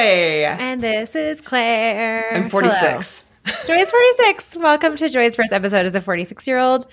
guys. This is Joy. And this is Claire. I'm 46. Joy's 46. Welcome to Joy's first episode as a 46 year old.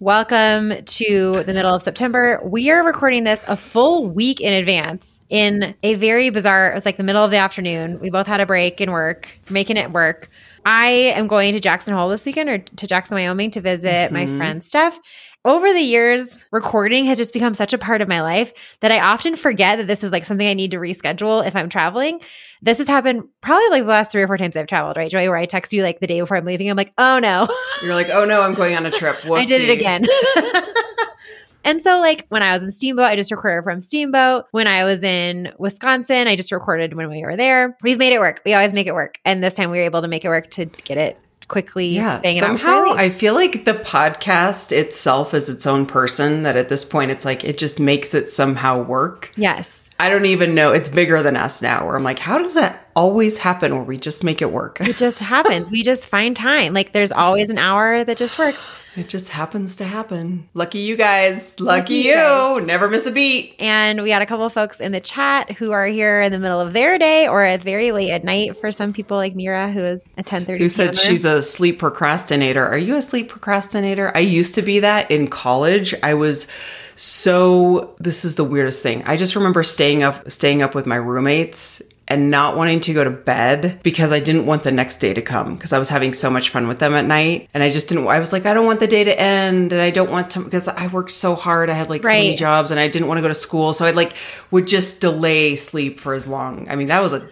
Welcome to the middle of September. We are recording this a full week in advance in a very bizarre, it was like the middle of the afternoon. We both had a break in work, making it work. I am going to Jackson Hole this weekend or to Jackson, Wyoming to visit my mm-hmm. friend Steph. Over the years, recording has just become such a part of my life that I often forget that this is like something I need to reschedule if I'm traveling. This has happened probably like the last three or four times I've traveled, right, Joy? Where I text you like the day before I'm leaving. I'm like, oh no. You're like, oh no, I'm going on a trip. Whoopsie. I did it again. and so, like, when I was in Steamboat, I just recorded from Steamboat. When I was in Wisconsin, I just recorded when we were there. We've made it work. We always make it work. And this time we were able to make it work to get it quickly. Yeah. Somehow. I feel like the podcast itself is its own person. That at this point, it's like it just makes it somehow work. yes. I don't even know. It's bigger than us now. Where I'm like, how does that always happen? Where we just make it work? It just happens. we just find time. Like, there's always an hour that just works. It just happens to happen. Lucky you guys. Lucky, Lucky you guys. Never miss a beat. And we had a couple of folks in the chat who are here in the middle of their day or at very late at night for some people like Mira, who is a 1030. Who said she's a sleep procrastinator? Are you a sleep procrastinator? I used to be that in college. I was so this is the weirdest thing. I just remember staying up staying up with my roommates and not wanting to go to bed because I didn't want the next day to come because I was having so much fun with them at night. And I just didn't I was like I don't want the day to end and I don't want to because I worked so hard. I had like so many jobs and I didn't want to go to school. So I like would just delay sleep for as long. I mean that was a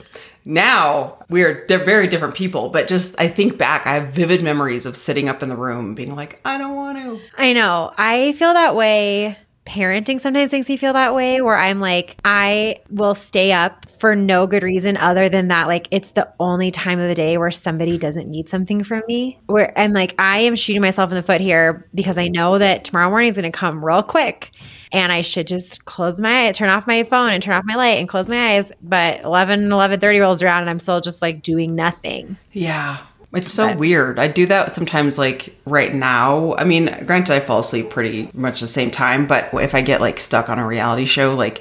now we're they're very different people but just i think back i have vivid memories of sitting up in the room being like i don't want to I know. I feel that way. Parenting sometimes makes me feel that way where I'm like, I will stay up for no good reason other than that, like, it's the only time of the day where somebody doesn't need something from me. Where I'm like, I am shooting myself in the foot here because I know that tomorrow morning is going to come real quick and I should just close my eye, turn off my phone and turn off my light and close my eyes. But 11, 11 30 rolls around and I'm still just like doing nothing. yeah it's so weird i do that sometimes like right now i mean granted i fall asleep pretty much the same time but if i get like stuck on a reality show like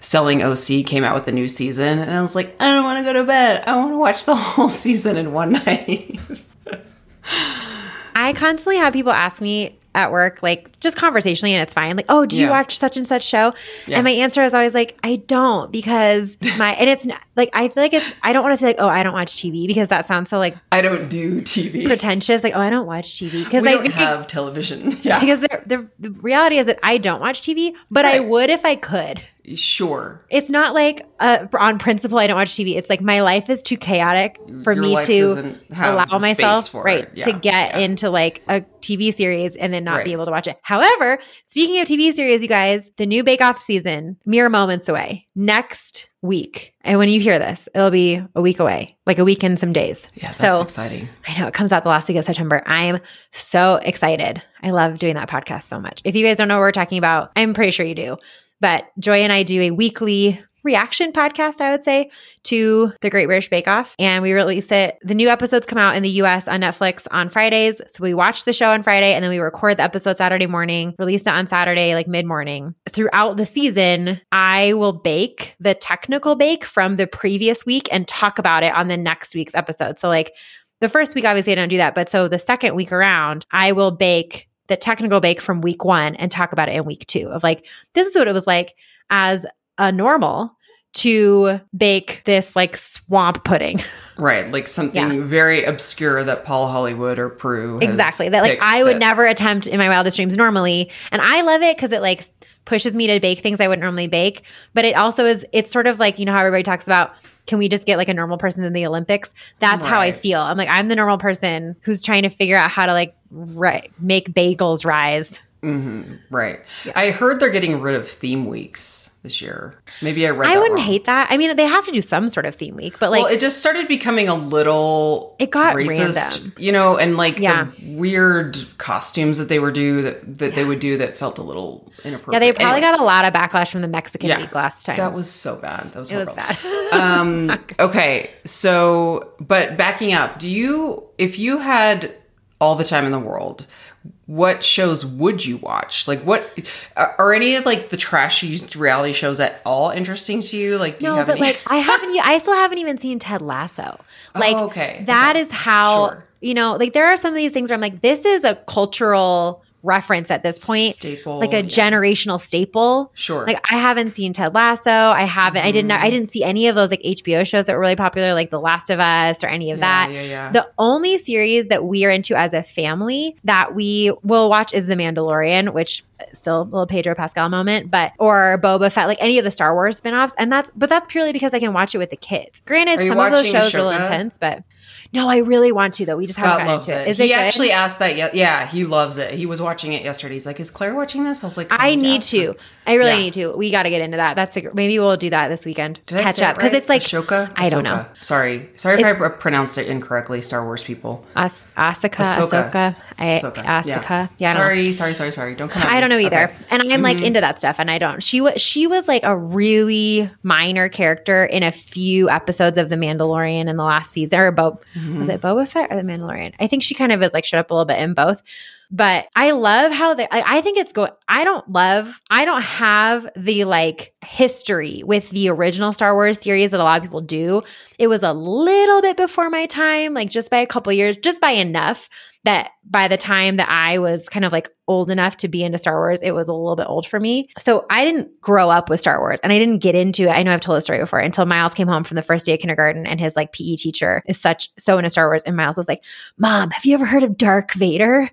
selling oc came out with the new season and i was like i don't want to go to bed. I want to watch the whole season in one night. I constantly have people ask me at work, like just conversationally, and it's fine. Like, oh, do you Yeah. watch such and such show? Yeah. And my answer is always like, I don't because my, and it's not like, I feel like it's, I don't want to say like, oh, I don't watch TV because that sounds so like i don't do tv pretentious. Like, oh, I don't watch TV because I don't have television yeah because the, the, the reality is that I don't watch TV, but I would if I could. sure It's not like uh, on principle I don't watch TV. It's like my life is too chaotic for Your me to allow myself right it. to get yeah. into like a TV series and then not be able to watch it. However, speaking of TV series, you guys, the new Bake Off season mere moments away next week. And when you hear this, it'll be a week away, like a week and some days. Yeah, that's so exciting. I know it comes out the last week of September. I am so excited. I love doing that podcast so much. If you guys don't know what we're talking about, I'm pretty sure you do. But Joy and I do a weekly reaction podcast, I would say, to the Great British Bake Off. And we release it. The new episodes come out in the US on Netflix on Fridays. So we watch the show on Friday and then we record the episode Saturday morning, release it on Saturday, like mid morning. Throughout the season, I will bake the technical bake from the previous week and talk about it on the next week's episode. So, like, the first week, obviously, I don't do that. But so the second week around, I will bake the technical bake from week one and talk about it in week two of like, this is what it was like as a normal to bake this like swamp pudding. Right, like something Yeah. very obscure that Paul Hollywood or Prue exactly. That like I would that- never attempt in my wildest dreams normally. And I love it because it like pushes me to bake things I wouldn't normally bake. But it also is, it's sort of like, you know, how everybody talks about, can we just get like a normal person in the Olympics? That's how I feel. I'm like, I'm the normal person who's trying to figure out how to like ri- make bagels rise. Right. I heard they're getting rid of theme weeks this year. Maybe I read. I wouldn't wrong. hate that. I mean, they have to do some sort of theme week, but like, well, it just started becoming a little It got racist, random. you know, and like Yeah. the weird costumes that they were do that, that they would do that felt a little inappropriate. yeah, they probably Anyway, got a lot of backlash from the Mexican Yeah. week last time. that was so bad. That was it was bad. um okay so but backing up do you if you had all the time in the world what shows would you watch? Like, what are, any of like the trashy reality shows at all interesting to you? Like, do you No, have but any? like I haven't. I still haven't even seen Ted Lasso. Oh, like, Oh, okay. that Okay. is how Sure. you know. Like, there are some of these things where I'm like, this is a cultural reference at this point, Staple, like a yeah. generational staple. Sure. Like, I haven't seen Ted Lasso. I haven't. I didn't. Mm-hmm. I didn't see any of those like HBO shows that were really popular, like The Last of Us or any of Yeah, that. yeah, yeah. The only series that we are into as a family that we will watch is The Mandalorian, which still a little Pedro Pascal moment, but or Boba Fett, like any of the Star Wars spinoffs. And that's but that's purely because I can watch it with the kids. Granted, some of those shows are a little intense, but no, I really want to though. We just Scott haven't gotten it. into it. Is he it good? actually asked that. Yeah, yeah, he loves it. He was watching it yesterday. He's like, "Is Claire watching this?" I was like, I "Oh, need to. Her." I really Yeah. need to. We got to get into that. That's a, maybe we'll do that this weekend. Did I Catch up because right? it's like Ashoka. I don't know. Ahsoka. Sorry, sorry if I pronounced it incorrectly. Star Wars people. As- Ahsoka. Ahsoka, I, Ahsoka. Asuka. Yeah, I sorry, sorry, sorry, sorry. Don't come. I don't know either. Okay. Mm-hmm. And I'm like into that stuff and I don't. She was she was like a really minor character in a few episodes of The Mandalorian in the last season or about Mm-hmm. was it Boba Fett or The Mandalorian? I think she kind of is like showed up a little bit in both. But I love how they I, think it's going I don't love I don't have the like history with the original Star Wars series that a lot of people do. It was a little bit before my time, like just by a couple years, just by enough that by the time that I was kind of like old enough to be into Star Wars, it was a little bit old for me. So I didn't grow up with Star Wars and I didn't get into it. I know I've told the story before until Miles came home from the first day of kindergarten and his like PE teacher is such so into Star Wars. And Miles was like, Mom, have you ever heard of Dark Vader?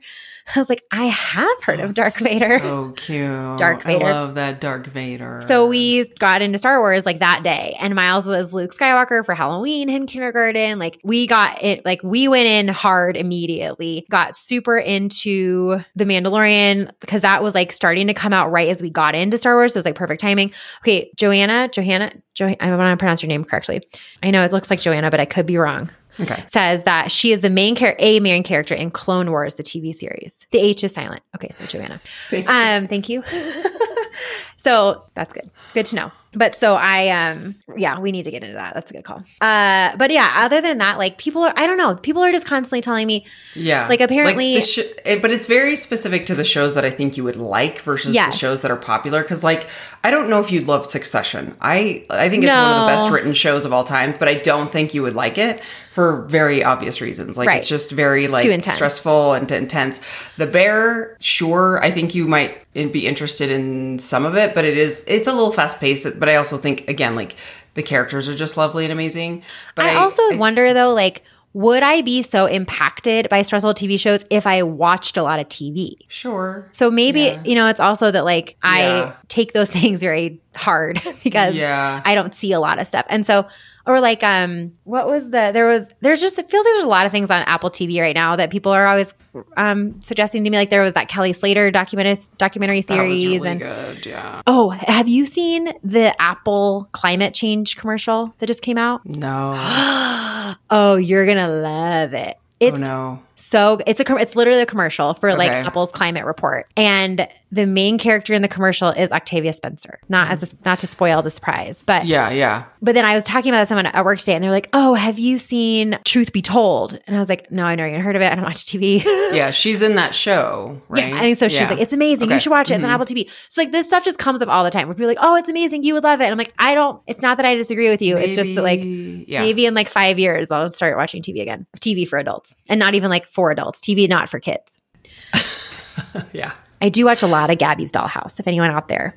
I was like, I have heard of Dark Vader. So cute. Dark Vader. I love that Dark Vader. So we got into Star Wars like that day, and Miles was Luke Skywalker for Halloween in kindergarten. Like we got it, like we went in hard immediately. Got super into the Mandalorian because that was like starting to come out right as we got into Star Wars. So it was like perfect timing. Okay, Joanna, Johanna, jo- I want to pronounce your name correctly. I know it looks like Joanna, but I could be wrong Okay. says that she is the main char- a main character in Clone Wars, the TV series. The H is silent. Okay, so Joanna. Um, thank you. so that's good. Good to know. But so I um yeah, we need to get into that. That's a good call. Uh but yeah, other than that, like people are I don't know, people are just constantly telling me Yeah. Like, apparently- the sh- but it's very specific to the shows that I think you would like versus Yes. the shows that are popular. Because, like, I don't know if you'd love Succession. I I think it's one of the best written shows of all times, but I don't think you would like it for very obvious reasons. Like, Right. it's just very like stressful and intense. The Bear, sure, I think you might be interested in some of it, but it is it's a little fast paced. But I also think again, like. The characters are just lovely and amazing. But I, also wonder though, like, would I be so impacted by stressful TV shows if I watched a lot of TV? sure. So maybe, Yeah. you know, it's also that like I Yeah. take those things very hard because Yeah. I don't see a lot of stuff. And so or like um what was the there was there's just it feels like there's a lot of things on Apple TV right now that people are always um suggesting to me like there was that Kelly Slater documentary documentary series really and good. Yeah. Oh, have you seen the Apple climate change commercial that just came out? No. oh, you're going to love it. It's oh no. So it's a it's literally a commercial for like Okay. Apple's climate report, and the main character in the commercial is Octavia Spencer. Not as a, not to spoil the surprise, but Yeah, yeah. but then I was talking about someone at work today, and they're like, "Oh, have you seen Truth Be Told?" And I was like, "No, I never even heard of it. I don't watch TV." Yeah, she's in that show, right? Yeah, and so she's Yeah. like, "It's amazing. You should watch it. It's on Mhm. Apple TV." So like this stuff just comes up all the time. Where people are like, "Oh, it's amazing. You would love it." And I'm like, "I don't. It's not that I disagree with you. It's just that like yeah. maybe in like five years I'll start watching TV again. TV for adults, and not even like for adults. TV not for kids." yeah. I do watch a lot of Gabby's Dollhouse. If anyone out there,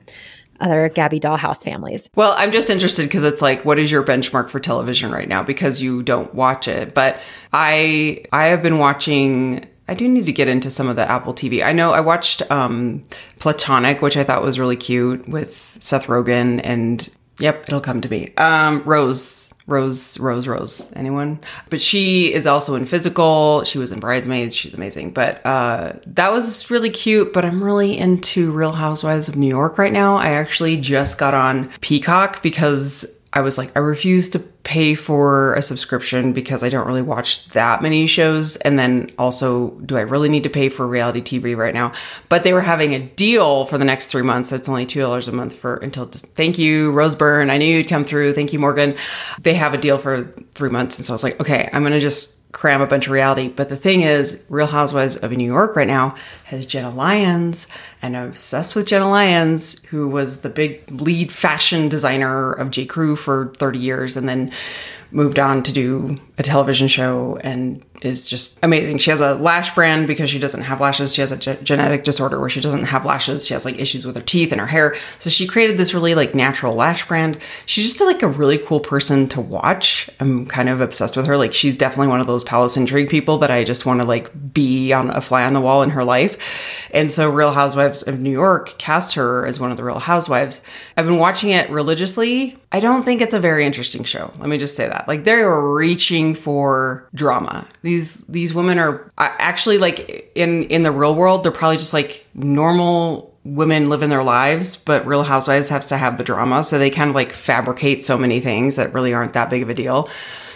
other Gabby Dollhouse families. Well, I'm just interested because it's like, what is your benchmark for television right now? Because you don't watch it, but I I have been watching. I do need to get into some of the Apple TV. I know I watched um, Platonic, which I thought was really cute with Seth Rogen, and yep, it'll come to me. Um, Rose, Rose, Rose, Rose. Anyone? But she is also in Physical. She was in Bridesmaids. She's amazing. But uh, that was really cute. But I'm really into Real Housewives of New York right now. I actually just got on Peacock because I was like, I refuse to pay for a subscription because I don't really watch that many shows. And then also, do I really need to pay for reality TV right now? But they were having a deal for the next three months. That's only $2 a month for until just thank you, Rose Byrne. I knew you'd come through. Thank you, Morgan. They have a deal for three months. And so I was like, okay, I'm going to just cram a bunch of reality. But the thing is, Real Housewives of New York right now has Jenna Lyons, and I'm obsessed with Jenna Lyons, who was the big lead fashion designer of J. Crew for 30 years, and then moved on to do a television show and is just amazing. She has a lash brand because she doesn't have lashes. She has a ge- genetic disorder where she doesn't have lashes. She has like issues with her teeth and her hair. So she created this really like natural lash brand. She's just like a really cool person to watch. I'm kind of obsessed with her. Like she's definitely one of those palace intrigue people that I just want to like be on a fly on the wall in her life. And so Real Housewives of New York cast her as one of the Real Housewives. I've been watching it religiously. I don't think it's a very interesting show. Let me just say that. Like they are reaching for drama. These these women are uh, actually like in in the real world, they're probably just like normal women living their lives, but Real Housewives has to have the drama, so they kind of like fabricate so many things that really aren't that big of a deal.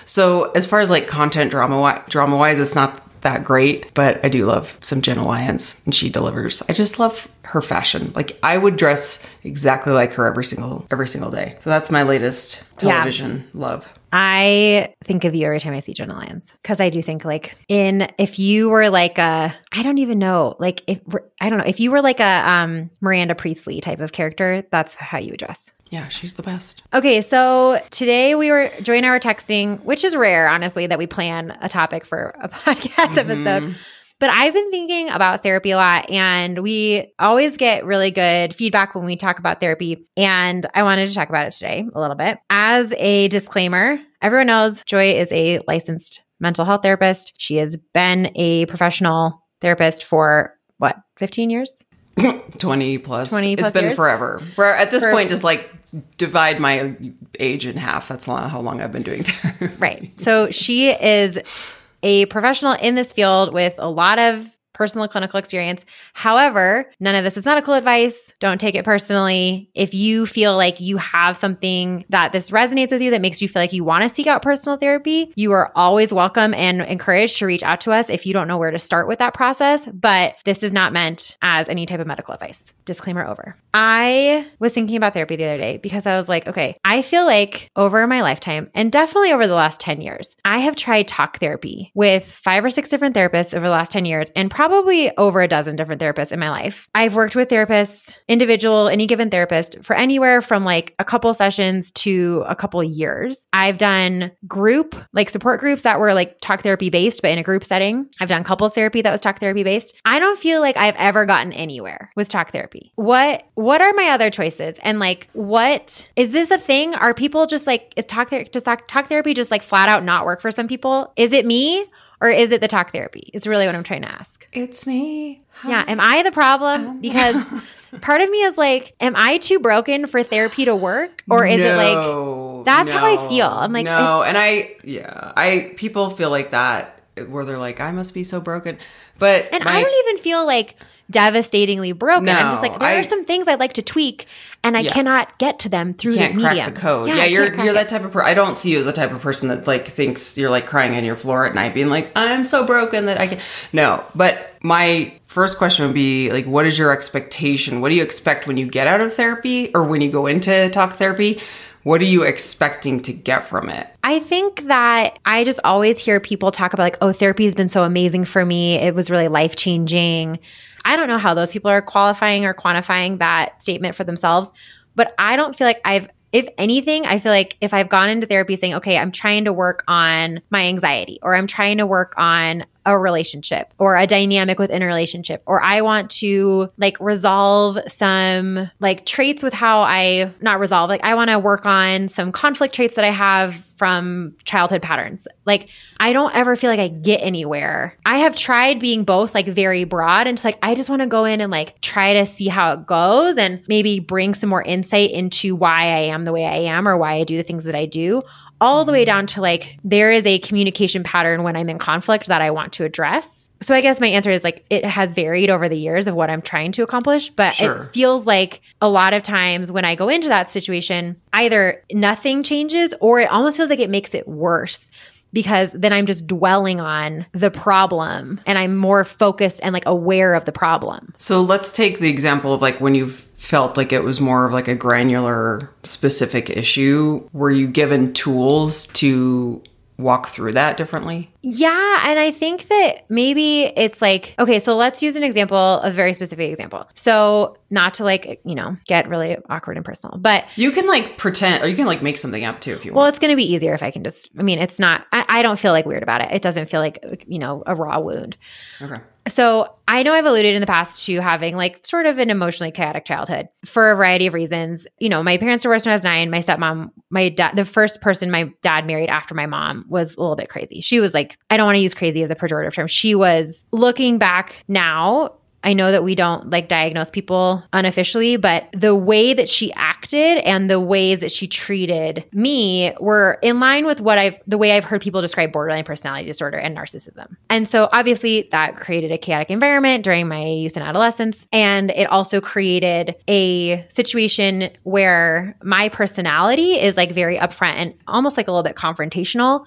So as far as like content drama drama wise, it's not that great, but I do love some Jenna Lyons and she delivers. I just love her fashion. Like I would dress exactly like her every single every single day. So that's my latest television yeah. love. I think of you every time I see Jenna Lyons because I do think like in if you were like a I don't even know like if I don't know if you were like a um Miranda Priestly type of character that's how you would dress. Yeah, she's the best. Okay, so today we were Joy and I were texting, which is rare, honestly, that we plan a topic for a podcast mm-hmm. episode. But I've been thinking about therapy a lot, and we always get really good feedback when we talk about therapy. And I wanted to talk about it today a little bit. As a disclaimer, everyone knows Joy is a licensed mental health therapist. She has been a professional therapist for what, 15 years? 20 plus. 20 plus It's been years? forever. For, at this for, point, just like divide my age in half. That's not how long I've been doing therapy. Right. So she is a professional in this field with a lot of personal clinical experience. However, none of this is medical advice. Don't take it personally. If you feel like you have something that this resonates with you that makes you feel like you want to seek out personal therapy, you are always welcome and encouraged to reach out to us if you don't know where to start with that process. But this is not meant as any type of medical advice. Disclaimer over. I was thinking about therapy the other day because I was like, okay, I feel like over my lifetime and definitely over the last 10 years, I have tried talk therapy with five or six different therapists over the last 10 years and probably probably over a dozen different therapists in my life. I've worked with therapists, individual, any given therapist for anywhere from like a couple sessions to a couple years. I've done group, like support groups that were like talk therapy based, but in a group setting. I've done couples therapy that was talk therapy based. I don't feel like I've ever gotten anywhere with talk therapy. What what are my other choices? And like what is this a thing? Are people just like is talk therapy does talk, talk therapy just like flat out not work for some people? Is it me? Or is it the talk therapy? It's really what I'm trying to ask. It's me. Hi. Yeah. Am I the problem? Um, because part of me is like, am I too broken for therapy to work? Or is no, it like, that's no, how I feel? I'm like, no. and I, yeah, I, people feel like that where they're like, I must be so broken. But, and my, I don't even feel like, devastatingly broken. No, I'm just like, there I, are some things I'd like to tweak, and I yeah. cannot get to them through this medium. Crack the code. Yeah, yeah you're you're that type of person. I don't see you as a type of person that like thinks you're like crying on your floor at night, being like, I'm so broken that I can. No, but my first question would be like, what is your expectation? What do you expect when you get out of therapy or when you go into talk therapy? What are you expecting to get from it? I think that I just always hear people talk about like, oh, therapy has been so amazing for me. It was really life changing. I don't know how those people are qualifying or quantifying that statement for themselves, but I don't feel like I've if anything, I feel like if I've gone into therapy saying, okay, I'm trying to work on my anxiety or I'm trying to work on a relationship or a dynamic within a relationship or I want to like resolve some like traits with how I not resolve like I want to work on some conflict traits that I have from childhood patterns. Like I don't ever feel like I get anywhere. I have tried being both like very broad and just like I just want to go in and like try to see how it goes and maybe bring some more insight into why I am the way I am or why I do the things that I do all the way down to like there is a communication pattern when I'm in conflict that I want to address. So I guess my answer is like it has varied over the years of what I'm trying to accomplish, but sure. it feels like a lot of times when I go into that situation, either nothing changes or it almost feels like it makes it worse because then I'm just dwelling on the problem and I'm more focused and like aware of the problem. So let's take the example of like when you've felt like it was more of like a granular specific issue. Were you given tools to walk through that differently? Yeah. And I think that maybe it's like, okay, so let's use an example, a very specific example. So, not to like, you know, get really awkward and personal, but You can like pretend or you can like make something up too if you well, want. Well, it's going to be easier if I can just, I mean, it's not, I, I don't feel like weird about it. It doesn't feel like, you know, a raw wound. Okay. So I know I've alluded in the past to having like sort of an emotionally chaotic childhood for a variety of reasons. You know, my parents divorced when I was nine. My stepmom, my dad, the first person my dad married after my mom was a little bit crazy. She was like, I don't want to use crazy as a pejorative term. She was looking back now. I know that we don't like diagnose people unofficially, but the way that she acted and the ways that she treated me were in line with what I've, the way I've heard people describe borderline personality disorder and narcissism. And so obviously that created a chaotic environment during my youth and adolescence. And it also created a situation where my personality is like very upfront and almost like a little bit confrontational.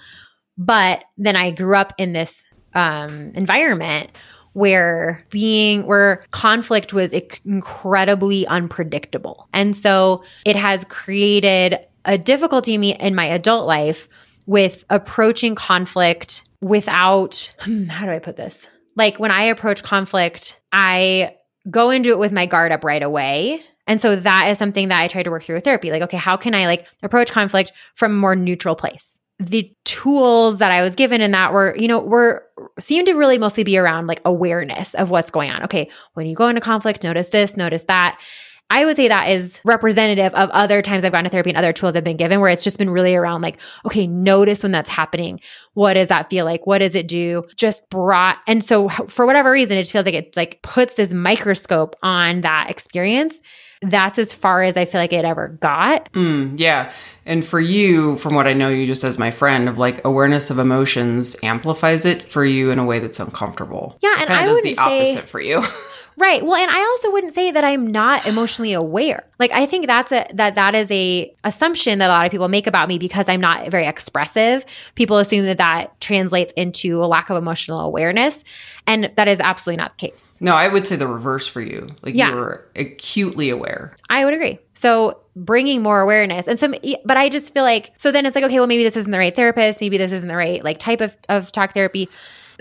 But then I grew up in this um, environment where being where conflict was incredibly unpredictable. And so it has created a difficulty in me in my adult life with approaching conflict without how do i put this? Like when i approach conflict i go into it with my guard up right away. And so that is something that i try to work through with therapy. Like okay how can i like approach conflict from a more neutral place the tools that I was given in that were, you know, were seemed to really mostly be around like awareness of what's going on. Okay, when you go into conflict, notice this, notice that. I would say that is representative of other times I've gone to therapy and other tools I've been given where it's just been really around like, okay, notice when that's happening. What does that feel like? What does it do? Just brought, and so for whatever reason, it just feels like it like puts this microscope on that experience. That's as far as I feel like it ever got. Mm, yeah. And for you, from what I know you just as my friend, of like awareness of emotions amplifies it for you in a way that's uncomfortable. Yeah, and Kinda I does the say- opposite for you. Right. Well, and I also wouldn't say that I'm not emotionally aware. Like I think that's a that that is a assumption that a lot of people make about me because I'm not very expressive. People assume that that translates into a lack of emotional awareness, and that is absolutely not the case. no, I would say the reverse for you. Like Yeah. you're acutely aware. I would agree. So bringing more awareness and some, but I just feel like, so then it's like, okay, well, maybe this isn't the right therapist. Maybe this isn't the right like type of, of talk therapy.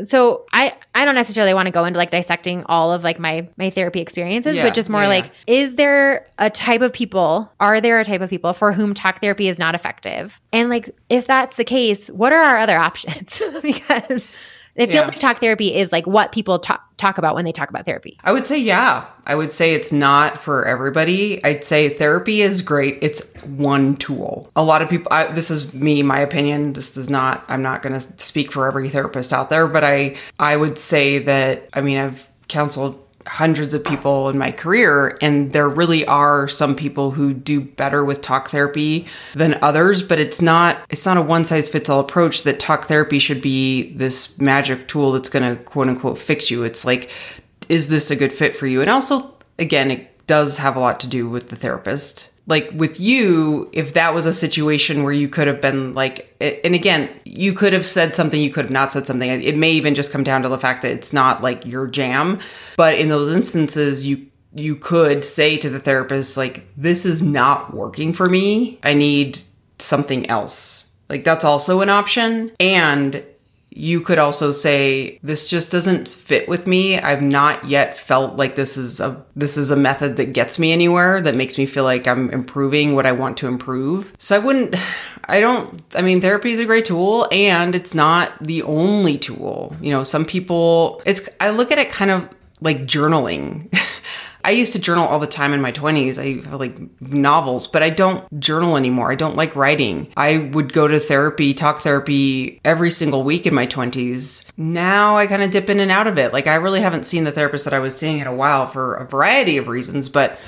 So I, I don't necessarily want to go into like dissecting all of like my, my therapy experiences, Yeah, but just more yeah, like, is there a type of people, are there a type of people for whom talk therapy is not effective? And like, if that's the case, what are our other options? because it feels Yeah. like talk therapy is like what people talk, talk about when they talk about therapy. I would say, yeah. I would say it's not for everybody. I'd say therapy is great. It's one tool. A lot of people, I, this is me, my opinion. This does not, I'm not going to speak for every therapist out there, but I, I would say that, I mean, I've counseled hundreds of people in my career and there really are some people who do better with talk therapy than others but it's not it's not a one size fits all approach that talk therapy should be this magic tool that's going to quote unquote fix you. It's like is this a good fit for you? And also again it does have a lot to do with the therapist like with you if that was a situation where you could have been like and again you could have said something you could have not said something. It may even just come down to the fact that it's not like your jam. But in those instances you you could say to the therapist like this is not working for me. I need something else. Like that's also an option. And you could also say this just doesn't fit with me. I've not yet felt like this is a this is a method that gets me anywhere that makes me feel like i'm improving what i want to improve. So i wouldn't i don't i mean therapy is a great tool and it's not the only tool. You know some people it's i look at it kind of like journaling I used to journal all the time in my 20s. I like novels, but I don't journal anymore. I don't like writing. I would go to therapy, talk therapy every single week in my 20s. Now I kind of dip in and out of it. Like I really haven't seen the therapist that I was seeing in a while for a variety of reasons, but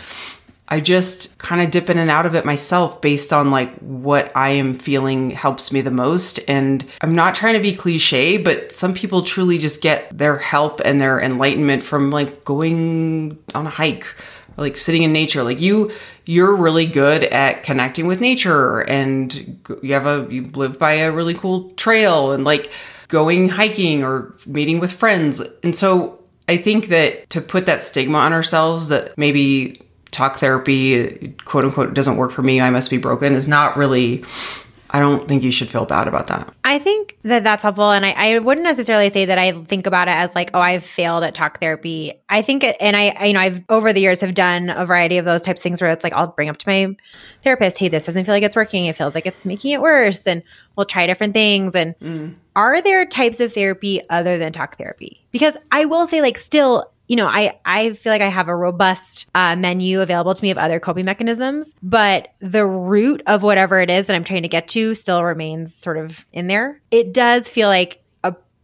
I just kind of dip in and out of it myself based on like what I am feeling helps me the most. And I'm not trying to be cliche, but some people truly just get their help and their enlightenment from like going on a hike or like sitting in nature. Like you, you're really good at connecting with nature and you have a, you live by a really cool trail and like going hiking or meeting with friends. And so I think that to put that stigma on ourselves that maybe talk therapy, quote unquote, doesn't work for me, I must be broken, is not really I don't think you should feel bad about that. I think that that's helpful. And I, I wouldn't necessarily say that I think about it as like, oh, I've failed at talk therapy. I think, it, and I, I, you know, I've over the years have done a variety of those types of things where it's like, I'll bring up to my therapist, hey, this doesn't feel like it's working. It feels like it's making it worse. And we'll try different things. And mm. are there types of therapy other than talk therapy? Because I will say, like, still, you know, I I feel like I have a robust uh, menu available to me of other coping mechanisms, but the root of whatever it is that I'm trying to get to still remains sort of in there. It does feel like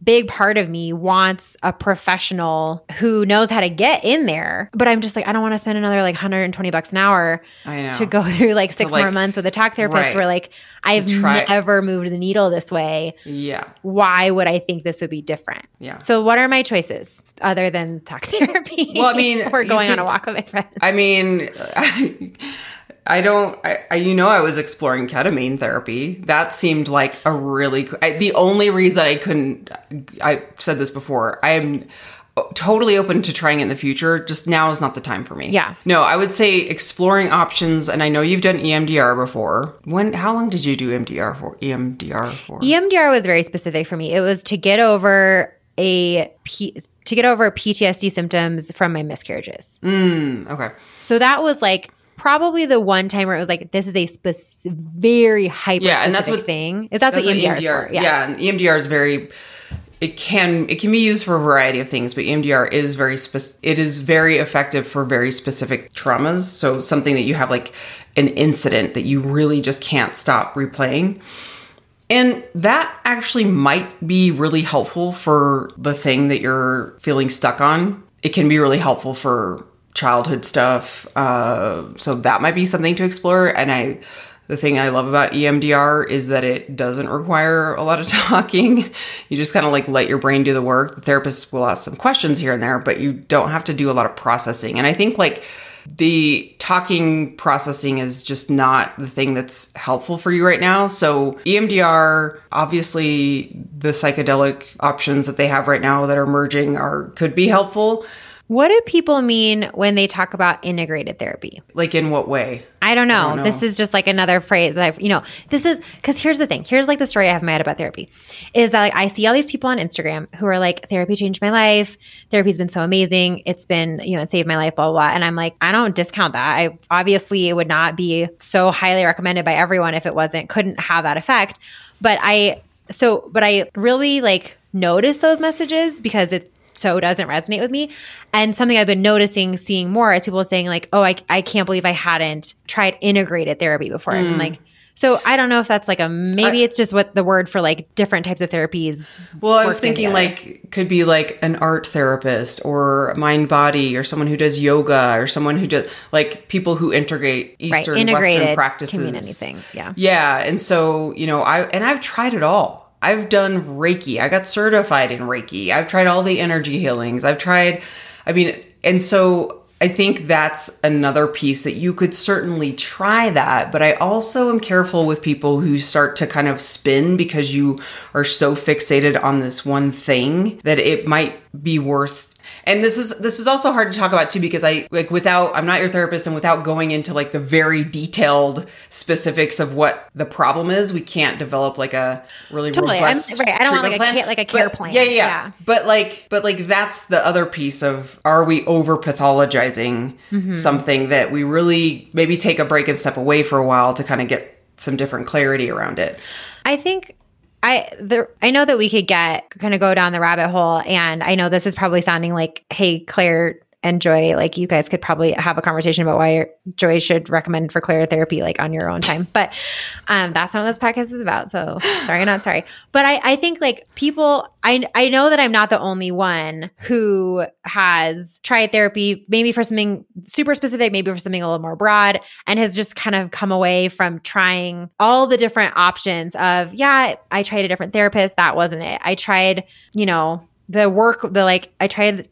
big part of me wants a professional who knows how to get in there. But I'm just like, I don't want to spend another like 120 bucks an hour to go through like six like, more months with a talk therapist right. where like I've never moved the needle this way. Yeah. Why would I think this would be different? Yeah. So what are my choices other than talk therapy? Well, I mean, we're going could, on a walk with my friends. I mean, I, don't, I, I, you know, I was exploring ketamine therapy. That seemed like a really, I, the only reason I couldn't, I said this before, I am totally open to trying it in the future. Just now is not the time for me. Yeah. No, I would say exploring options. And I know you've done EMDR before. When, how long did you do EMDR for? EMDR for? EMDR was very specific for me. It was to get over a, P, to get over PTSD symptoms from my miscarriages. Mm, okay. So that was like, probably the one time where it was like, this is a specific, very hyper yeah, and that's what thing. Is that's, that's what, EMDR, what EMDR, is? Yeah. yeah, and EMDR is very. It can it can be used for a variety of things, but EMDR is very spec- it is very effective for very specific traumas. So something that you have like an incident that you really just can't stop replaying. And that actually might be really helpful for the thing that you're feeling stuck on. It can be really helpful for childhood stuff. Uh, so that might be something to explore. And I, the thing I love about EMDR is that it doesn't require a lot of talking. You just kind of like let your brain do the work. The therapist will ask some questions here and there, but you don't have to do a lot of processing. And I think like the talking processing is just not the thing that's helpful for you right now. So, EMDR, obviously, the psychedelic options that they have right now that are emerging are could be helpful what do people mean when they talk about integrated therapy? Like in what way? I don't know. I don't know. This is just like another phrase I've, you know, this is because here's the thing. Here's like the story I have in my head about therapy is that like I see all these people on Instagram who are like, therapy changed my life. Therapy's been so amazing. It's been, you know, it saved my life, blah, blah, blah. And I'm like, I don't discount that. I obviously it would not be so highly recommended by everyone if it wasn't, couldn't have that effect. But I, so, but I really like notice those messages because it so doesn't resonate with me. And something I've been noticing, seeing more is people saying like, "Oh, I I can't believe I hadn't tried integrated therapy before." Mm. I'm like, so I don't know if that's like a maybe I, it's just what the word for like different types of therapies. Well, I was thinking together. like could be like an art therapist or mind body or someone who does yoga or someone who does like people who integrate Eastern right. Western practices. Can mean anything. Yeah. Yeah, and so you know I and I've tried it all. I've done Reiki. I got certified in Reiki. I've tried all the energy healings. I've tried, I mean, and so I think that's another piece that you could certainly try that. But I also am careful with people who start to kind of spin because you are so fixated on this one thing that it might be worth and this is this is also hard to talk about too because i like without i'm not your therapist and without going into like the very detailed specifics of what the problem is we can't develop like a really totally. robust I'm, right i don't want like plan. a, like a care but, plan yeah, yeah yeah but like but like that's the other piece of are we over pathologizing mm-hmm. something that we really maybe take a break and step away for a while to kind of get some different clarity around it i think I the I know that we could get kind of go down the rabbit hole and I know this is probably sounding like hey Claire and Joy, like you guys could probably have a conversation about why Joy should recommend for Claire therapy like on your own time. But um, that's not what this podcast is about. So sorry, not sorry. But I, I think like people, I, I know that I'm not the only one who has tried therapy, maybe for something super specific, maybe for something a little more broad, and has just kind of come away from trying all the different options of, yeah, I tried a different therapist. That wasn't it. I tried, you know, the work the like i tried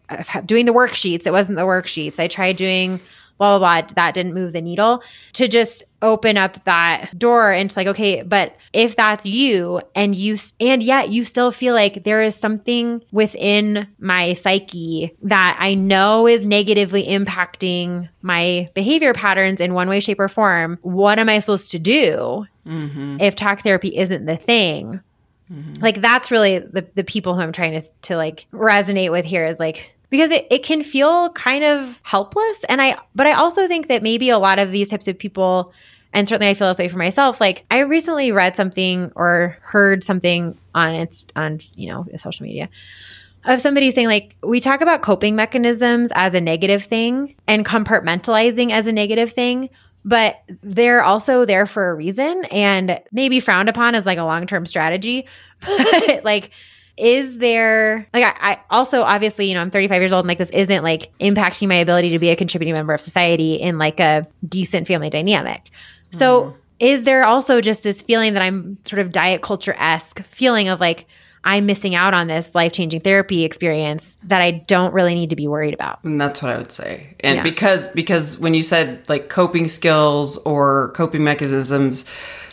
doing the worksheets it wasn't the worksheets i tried doing blah, blah, blah, that didn't move the needle, to just open up that door and it's like, okay, but if that's you and you, and yet you still feel like there is something within my psyche that I know is negatively impacting my behavior patterns in one way, shape, or form, what am I supposed to do mm-hmm. if talk therapy isn't the thing? Mm-hmm. Like that's really the the people who I'm trying to to like resonate with here is like because it, it can feel kind of helpless and I but I also think that maybe a lot of these types of people and certainly I feel this way for myself. Like I recently read something or heard something on it's on, you know, social media of somebody saying like we talk about coping mechanisms as a negative thing and compartmentalizing as a negative thing but they're also there for a reason and maybe frowned upon as like a long-term strategy. But like is there like I, I, also obviously you know i'm 35 years old and like this isn't like impacting my ability to be a contributing member of society in like a decent family dynamic. So mm-hmm. is there also just this feeling that i'm sort of diet culture-esque feeling of like I'm missing out on this life changing therapy experience that I don't really need to be worried about. And that's what I would say. And yeah. because because when you said like coping skills or coping mechanisms,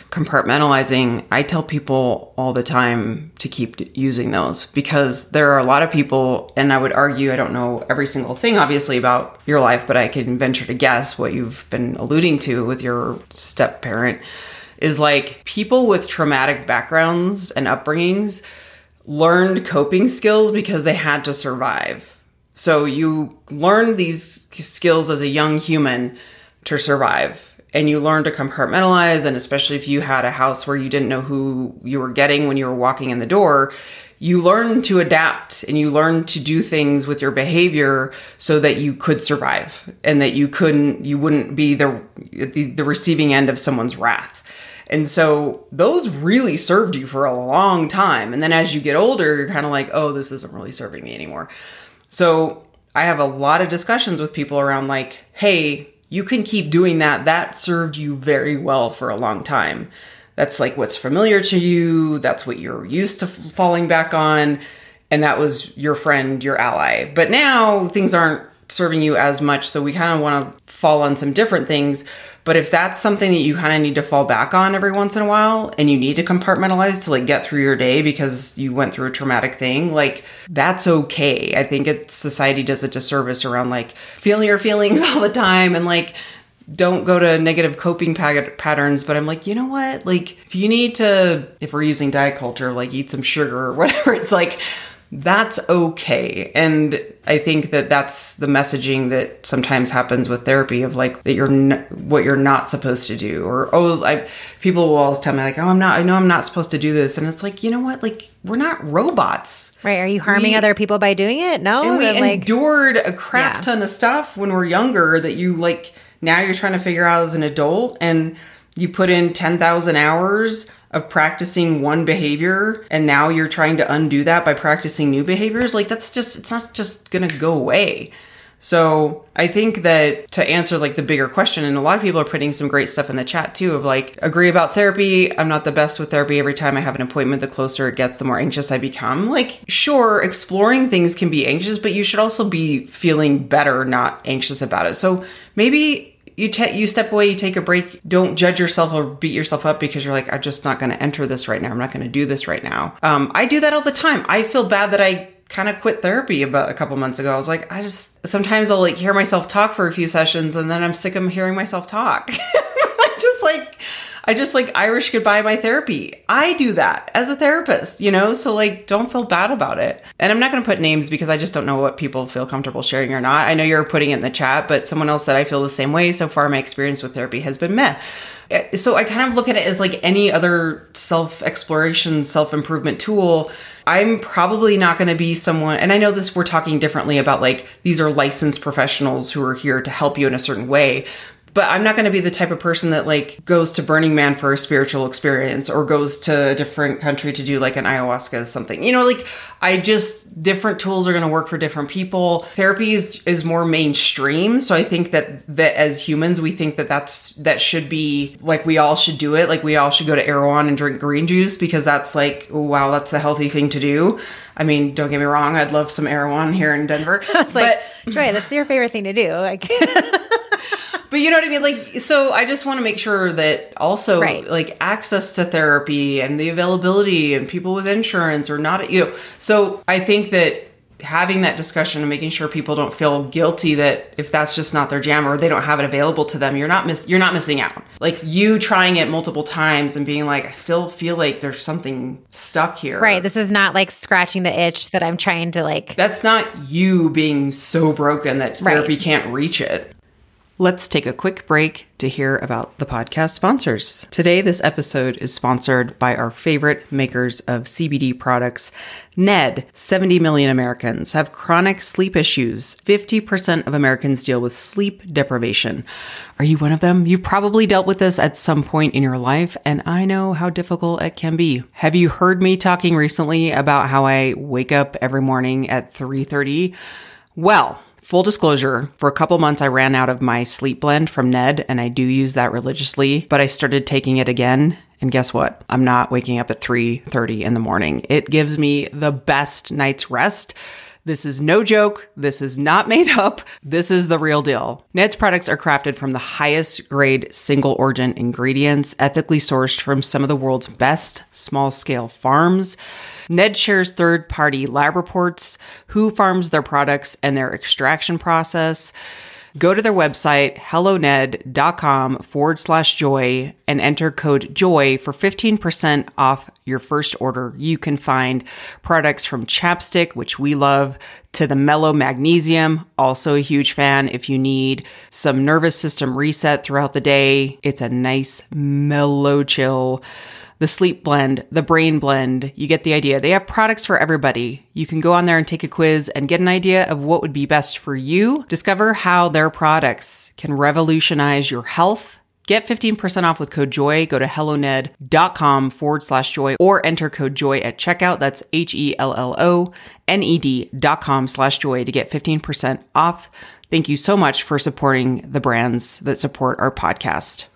compartmentalizing, I tell people all the time to keep using those because there are a lot of people, and I would argue I don't know every single thing, obviously, about your life, but I can venture to guess what you've been alluding to with your step parent is like people with traumatic backgrounds and upbringings learned coping skills because they had to survive. So you learn these skills as a young human to survive. And you learn to compartmentalize. And especially if you had a house where you didn't know who you were getting when you were walking in the door, you learn to adapt and you learn to do things with your behavior so that you could survive and that you couldn't, you wouldn't be the, the, the receiving end of someone's wrath. And so those really served you for a long time. And then as you get older, you're kind of like, oh, this isn't really serving me anymore. So I have a lot of discussions with people around like, hey, you can keep doing that. That served you very well for a long time. That's like what's familiar to you. That's what you're used to falling back on. And that was your friend, your ally. But now things aren't serving you as much. So we kind of want to fall on some different things. But if that's something that you kind of need to fall back on every once in a while and you need to compartmentalize to like get through your day because you went through a traumatic thing, like that's okay. I think it society does a disservice around like feeling your feelings all the time and like don't go to negative coping patterns but i'm like you know what like if you need to if we're using diet culture like eat some sugar or whatever it's like that's okay. And I think that that's the messaging that sometimes happens with therapy of like that you're n- what you're not supposed to do or oh I people will always tell me like oh I'm not I know I'm not supposed to do this and it's like you know what like we're not robots. Right, are you harming we, other people by doing it? No. And we like, endured a crap yeah. ton of stuff when we're younger that you like now you're trying to figure out as an adult and you put in 10,000 hours of practicing one behavior and now you're trying to undo that by practicing new behaviors like that's just it's not just going to go away so I think that to answer like the bigger question, and a lot of people are putting some great stuff in the chat too of like, agree about therapy. I'm not the best with therapy. Every time I have an appointment, the closer it gets, the more anxious I become. Like, sure, exploring things can be anxious, but you should also be feeling better, not anxious about it. So maybe you take you step away, you take a break. Don't judge yourself or beat yourself up because you're like, I'm just not going to enter this right now. I'm not going to do this right now. Um, I do that all the time. I feel bad that I kind of quit therapy about a couple months ago. I was like, I just sometimes I'll like hear myself talk for a few sessions and then I'm sick of hearing myself talk. I just like I just like Irish goodbye my therapy. I do that as a therapist, you know? So like don't feel bad about it. And I'm not going to put names because I just don't know what people feel comfortable sharing or not. I know you're putting it in the chat, but someone else said I feel the same way. So far my experience with therapy has been meh. Eh, so I kind of look at it as like any other self-exploration, self-improvement tool. I'm probably not going to be someone, and I know this, we're talking differently about like these are licensed professionals who are here to help you in a certain way but I'm not going to be the type of person that like goes to Burning Man for a spiritual experience or goes to a different country to do like an ayahuasca or something. You know, like I just different tools are going to work for different people. Therapy is, is more mainstream, so I think that that as humans we think that that's that should be like we all should do it. Like we all should go to Erewhon and drink green juice because that's like wow, that's the healthy thing to do. I mean, don't get me wrong, I'd love some Erewhon here in Denver. but like, Joy, that's your favorite thing to do. Like but you know what I mean? Like, so I just want to make sure that also, Right. like, access to therapy and the availability and people with insurance are not, you know. So I think that having that discussion and making sure people don't feel guilty that if that's just not their jam or they don't have it available to them, you're not miss you're not missing out. Like you trying it multiple times and being like, I still feel like there's something stuck here. Right. This is not like scratching the itch that I'm trying to like. That's not you being so broken that Right. therapy can't reach it. Let's take a quick break to hear about the podcast sponsors. Today, this episode is sponsored by our favorite makers of CBD products, Ned. 70 million Americans have chronic sleep issues. 50% of Americans deal with sleep deprivation. Are you one of them? You've probably dealt with this at some point in your life, and I know how difficult it can be. Have you heard me talking recently about how I wake up every morning at 3:30? Well, Full disclosure, for a couple months I ran out of my sleep blend from Ned and I do use that religiously, but I started taking it again and guess what? I'm not waking up at 3:30 in the morning. It gives me the best night's rest. This is no joke. This is not made up. This is the real deal. Ned's products are crafted from the highest grade single origin ingredients, ethically sourced from some of the world's best small scale farms. Ned shares third party lab reports, who farms their products, and their extraction process. Go to their website, helloned.com forward slash joy and enter code joy for 15% off your first order. You can find products from chapstick, which we love, to the mellow magnesium, also a huge fan. If you need some nervous system reset throughout the day, it's a nice mellow chill the sleep blend, the brain blend. You get the idea. They have products for everybody. You can go on there and take a quiz and get an idea of what would be best for you. Discover how their products can revolutionize your health. Get 15% off with code JOY. Go to helloned.com forward slash joy or enter code JOY at checkout. That's H E L L O N E D dot com slash joy to get 15% off. Thank you so much for supporting the brands that support our podcast.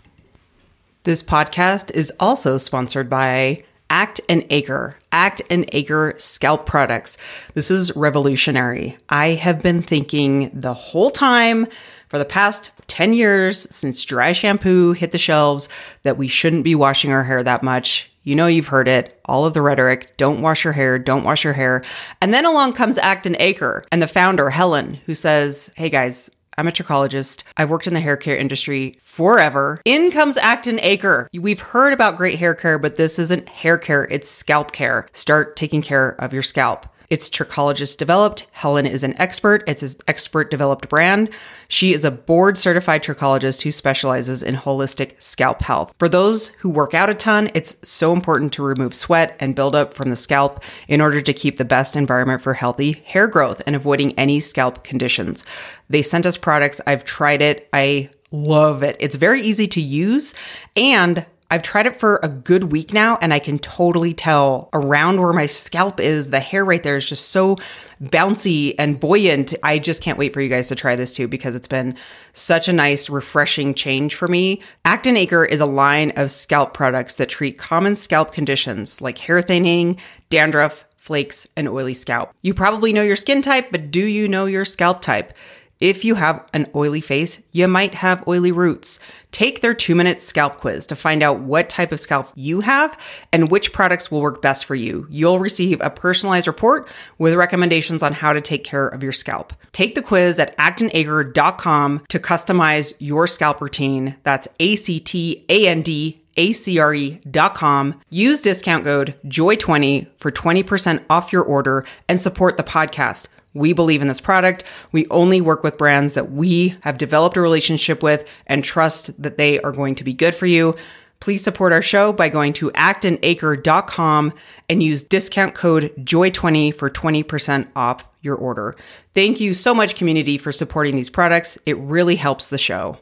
This podcast is also sponsored by Act and Acre. Act and Acre scalp products. This is revolutionary. I have been thinking the whole time for the past 10 years since dry shampoo hit the shelves that we shouldn't be washing our hair that much. You know, you've heard it, all of the rhetoric don't wash your hair, don't wash your hair. And then along comes Act and Acre and the founder, Helen, who says, Hey guys, I'm a trichologist. I've worked in the hair care industry forever. In comes Act and Acre. We've heard about great hair care, but this isn't hair care, it's scalp care. Start taking care of your scalp. It's trichologist developed. Helen is an expert. It's an expert developed brand. She is a board certified trichologist who specializes in holistic scalp health. For those who work out a ton, it's so important to remove sweat and buildup from the scalp in order to keep the best environment for healthy hair growth and avoiding any scalp conditions. They sent us products. I've tried it. I love it. It's very easy to use and I've tried it for a good week now and I can totally tell around where my scalp is, the hair right there is just so bouncy and buoyant. I just can't wait for you guys to try this too because it's been such a nice, refreshing change for me. Act and Acre is a line of scalp products that treat common scalp conditions like hair thinning, dandruff, flakes, and oily scalp. You probably know your skin type, but do you know your scalp type? If you have an oily face, you might have oily roots. Take their two minute scalp quiz to find out what type of scalp you have and which products will work best for you. You'll receive a personalized report with recommendations on how to take care of your scalp. Take the quiz at actandacre.com to customize your scalp routine. That's A C T A N D acre.com. Use discount code JOY20 for 20% off your order and support the podcast. We believe in this product. We only work with brands that we have developed a relationship with and trust that they are going to be good for you. Please support our show by going to actandacre.com and use discount code JOY20 for 20% off your order. Thank you so much, community, for supporting these products. It really helps the show.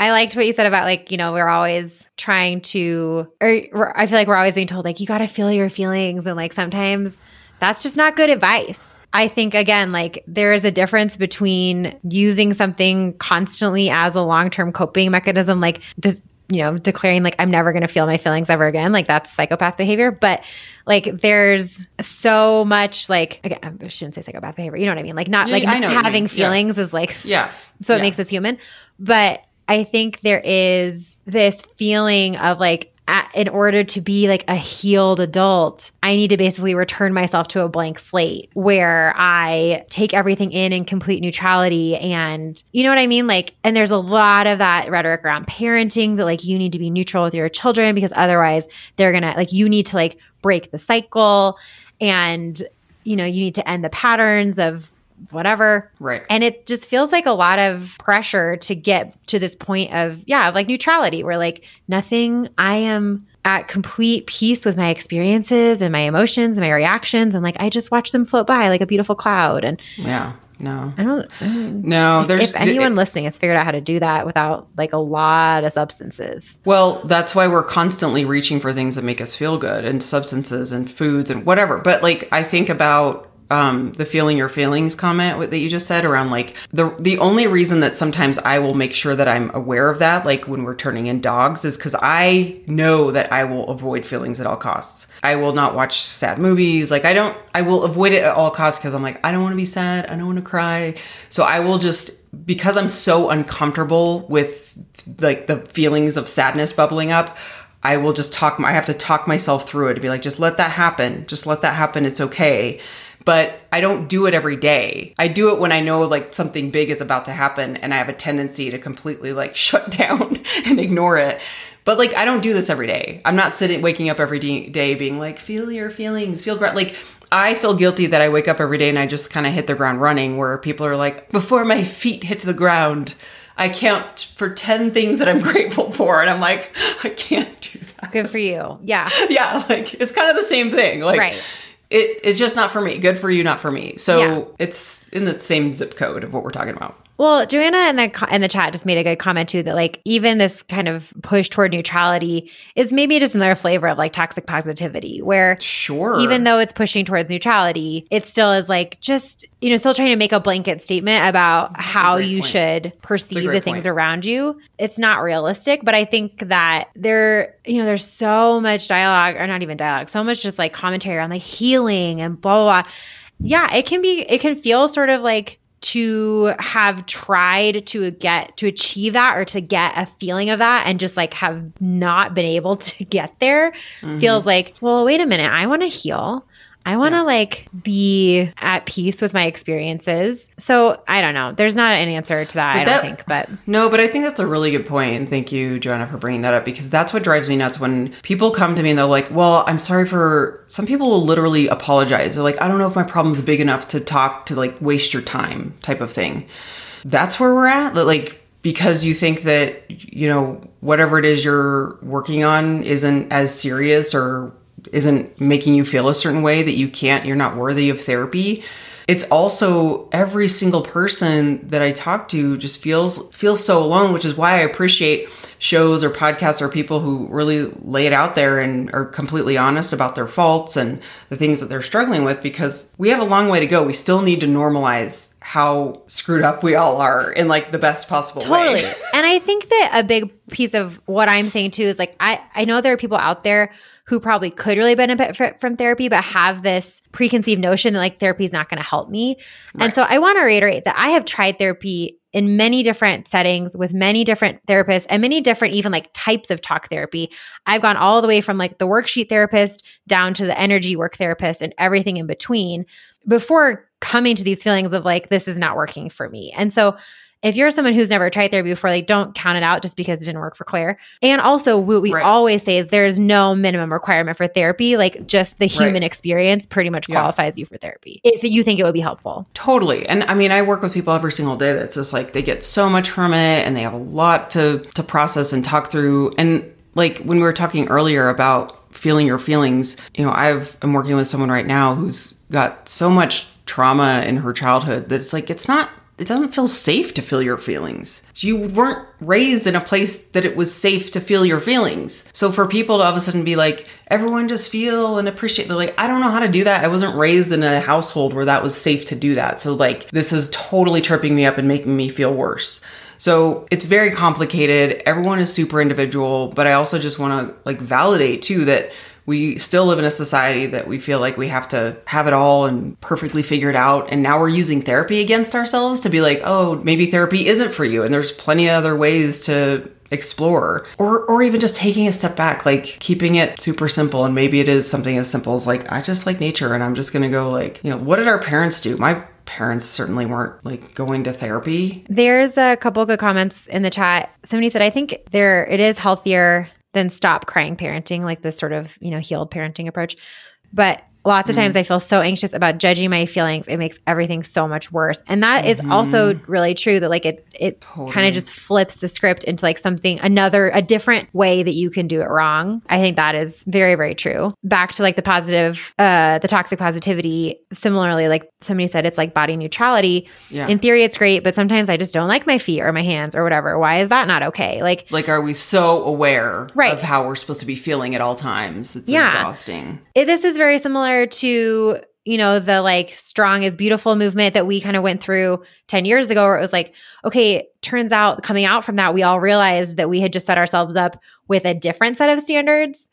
I liked what you said about like, you know, we're always trying to, or I feel like we're always being told, like, you got to feel your feelings. And like sometimes that's just not good advice. I think, again, like there is a difference between using something constantly as a long term coping mechanism, like just, you know, declaring like I'm never going to feel my feelings ever again. Like that's psychopath behavior. But like there's so much like, again, I shouldn't say psychopath behavior. You know what I mean? Like not Yeah, like having mean. Yeah. feelings is like, Yeah. so it makes us human. But I think there is this feeling of like, in order to be like a healed adult, I need to basically return myself to a blank slate where I take everything in in complete neutrality. And you know what I mean? Like, and there's a lot of that rhetoric around parenting that like you need to be neutral with your children because otherwise they're gonna, like, you need to like break the cycle and, you know, you need to end the patterns of whatever. Right. And it just feels like a lot of pressure to get to this point of, yeah, of like neutrality where like nothing, I am at complete peace with my experiences and my emotions and my reactions. And like I just watch them float by like a beautiful cloud. And yeah. No, I don't. I no, if, there's if anyone it, listening has figured out how to do that without like a lot of substances. Well, that's why we're constantly reaching for things that make us feel good and substances and foods and whatever. But like, I think about um, the feeling your feelings comment that you just said around like the the only reason that sometimes I will make sure that I'm aware of that, like when we're turning in dogs, is because I know that I will avoid feelings at all costs. I will not watch sad movies. Like I don't, I will avoid it at all costs because I'm like I don't want to be sad. I don't want to cry. So I will just because I'm so uncomfortable with like the feelings of sadness bubbling up. I will just talk. I have to talk myself through it to be like, just let that happen. Just let that happen. It's okay but I don't do it every day. I do it when I know like something big is about to happen and I have a tendency to completely like shut down and ignore it. But like I don't do this every day. I'm not sitting waking up every day being like feel your feelings, feel great. Like I feel guilty that I wake up every day and I just kind of hit the ground running where people are like before my feet hit the ground I count for 10 things that I'm grateful for. And I'm like, I can't do that. Good for you. Yeah. Yeah. Like it's kind of the same thing. Like, right it, it's just not for me. Good for you, not for me. So yeah. it's in the same zip code of what we're talking about. Well, Joanna in the in the chat just made a good comment too that like even this kind of push toward neutrality is maybe just another flavor of like toxic positivity where sure even though it's pushing towards neutrality, it still is like just you know still trying to make a blanket statement about That's how you point. should perceive the things point. around you. It's not realistic, but I think that there you know there's so much dialogue or not even dialogue, so much just like commentary on like healing and blah blah. blah. Yeah, it can be it can feel sort of like to have tried to get to achieve that or to get a feeling of that and just like have not been able to get there mm-hmm. feels like, well, wait a minute, I want to heal. I want to yeah. like be at peace with my experiences. So I don't know. There's not an answer to that, but I don't think. But no, but I think that's a really good point. And thank you, Joanna, for bringing that up because that's what drives me nuts when people come to me and they're like, well, I'm sorry for some people will literally apologize. They're like, I don't know if my problem's big enough to talk to like waste your time type of thing. That's where we're at. Like, because you think that, you know, whatever it is you're working on isn't as serious or isn't making you feel a certain way that you can't, you're not worthy of therapy. It's also every single person that I talk to just feels feels so alone, which is why I appreciate shows or podcasts or people who really lay it out there and are completely honest about their faults and the things that they're struggling with because we have a long way to go. We still need to normalize how screwed up we all are in like the best possible totally. way. Totally. and I think that a big piece of what I'm saying too is like I I know there are people out there who probably could really benefit from therapy, but have this preconceived notion that like therapy is not going to help me. Right. And so I want to reiterate that I have tried therapy in many different settings with many different therapists and many different even like types of talk therapy. I've gone all the way from like the worksheet therapist down to the energy work therapist and everything in between before coming to these feelings of like this is not working for me. And so if you're someone who's never tried therapy before, like don't count it out just because it didn't work for Claire. And also, what we right. always say is there is no minimum requirement for therapy. Like just the human right. experience pretty much qualifies yeah. you for therapy if you think it would be helpful. Totally. And I mean, I work with people every single day that's just like they get so much from it and they have a lot to to process and talk through. And like when we were talking earlier about feeling your feelings, you know, I've I'm working with someone right now who's got so much trauma in her childhood that it's like it's not it doesn't feel safe to feel your feelings. You weren't raised in a place that it was safe to feel your feelings. So for people to all of a sudden be like, everyone just feel and appreciate, they're like, I don't know how to do that. I wasn't raised in a household where that was safe to do that. So like, this is totally tripping me up and making me feel worse. So it's very complicated. Everyone is super individual, but I also just want to like validate too that we still live in a society that we feel like we have to have it all and perfectly figured out. And now we're using therapy against ourselves to be like, oh, maybe therapy isn't for you. And there's plenty of other ways to explore or or even just taking a step back like keeping it super simple and maybe it is something as simple as like I just like nature and I'm just going to go like you know what did our parents do my parents certainly weren't like going to therapy There's a couple good comments in the chat. Somebody said, I think there it is healthier than stop crying parenting, like this sort of, you know, healed parenting approach. But lots of times I feel so anxious about judging my feelings. It makes everything so much worse. And that is also really true that like it it kind of just flips the script into like something another a different way that you can do it wrong. I think that is very very true. Back to like the positive uh the toxic positivity similarly like somebody said it's like body neutrality. yeah In theory it's great, but sometimes I just don't like my feet or my hands or whatever. Why is that not okay? Like like are we so aware Right. of how we're supposed to be feeling at all times it's Yeah. exhausting it, this is very similar to you know the like strong is beautiful movement that we kind of went through 10 years ago where it was like okay turns out coming out from that we all realized that we had just set ourselves up with a different set of standards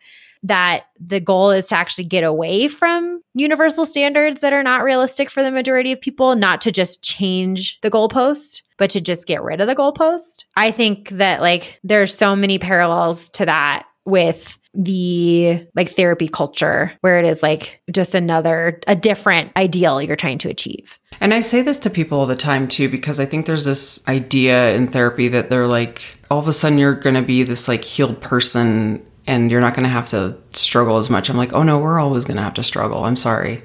that the goal is to actually get away from universal standards that are not realistic for the majority of people not to just change the goalpost but to just get rid of the goalpost. I think that like there's so many parallels to that with the like therapy culture where it is like just another a different ideal you're trying to achieve And I say this to people all the time too, because I think there's this idea in therapy that they're like, all of a sudden you're going to be this like healed person and you're not going to have to struggle as much. I'm like, oh no, we're always going to have to struggle. I'm sorry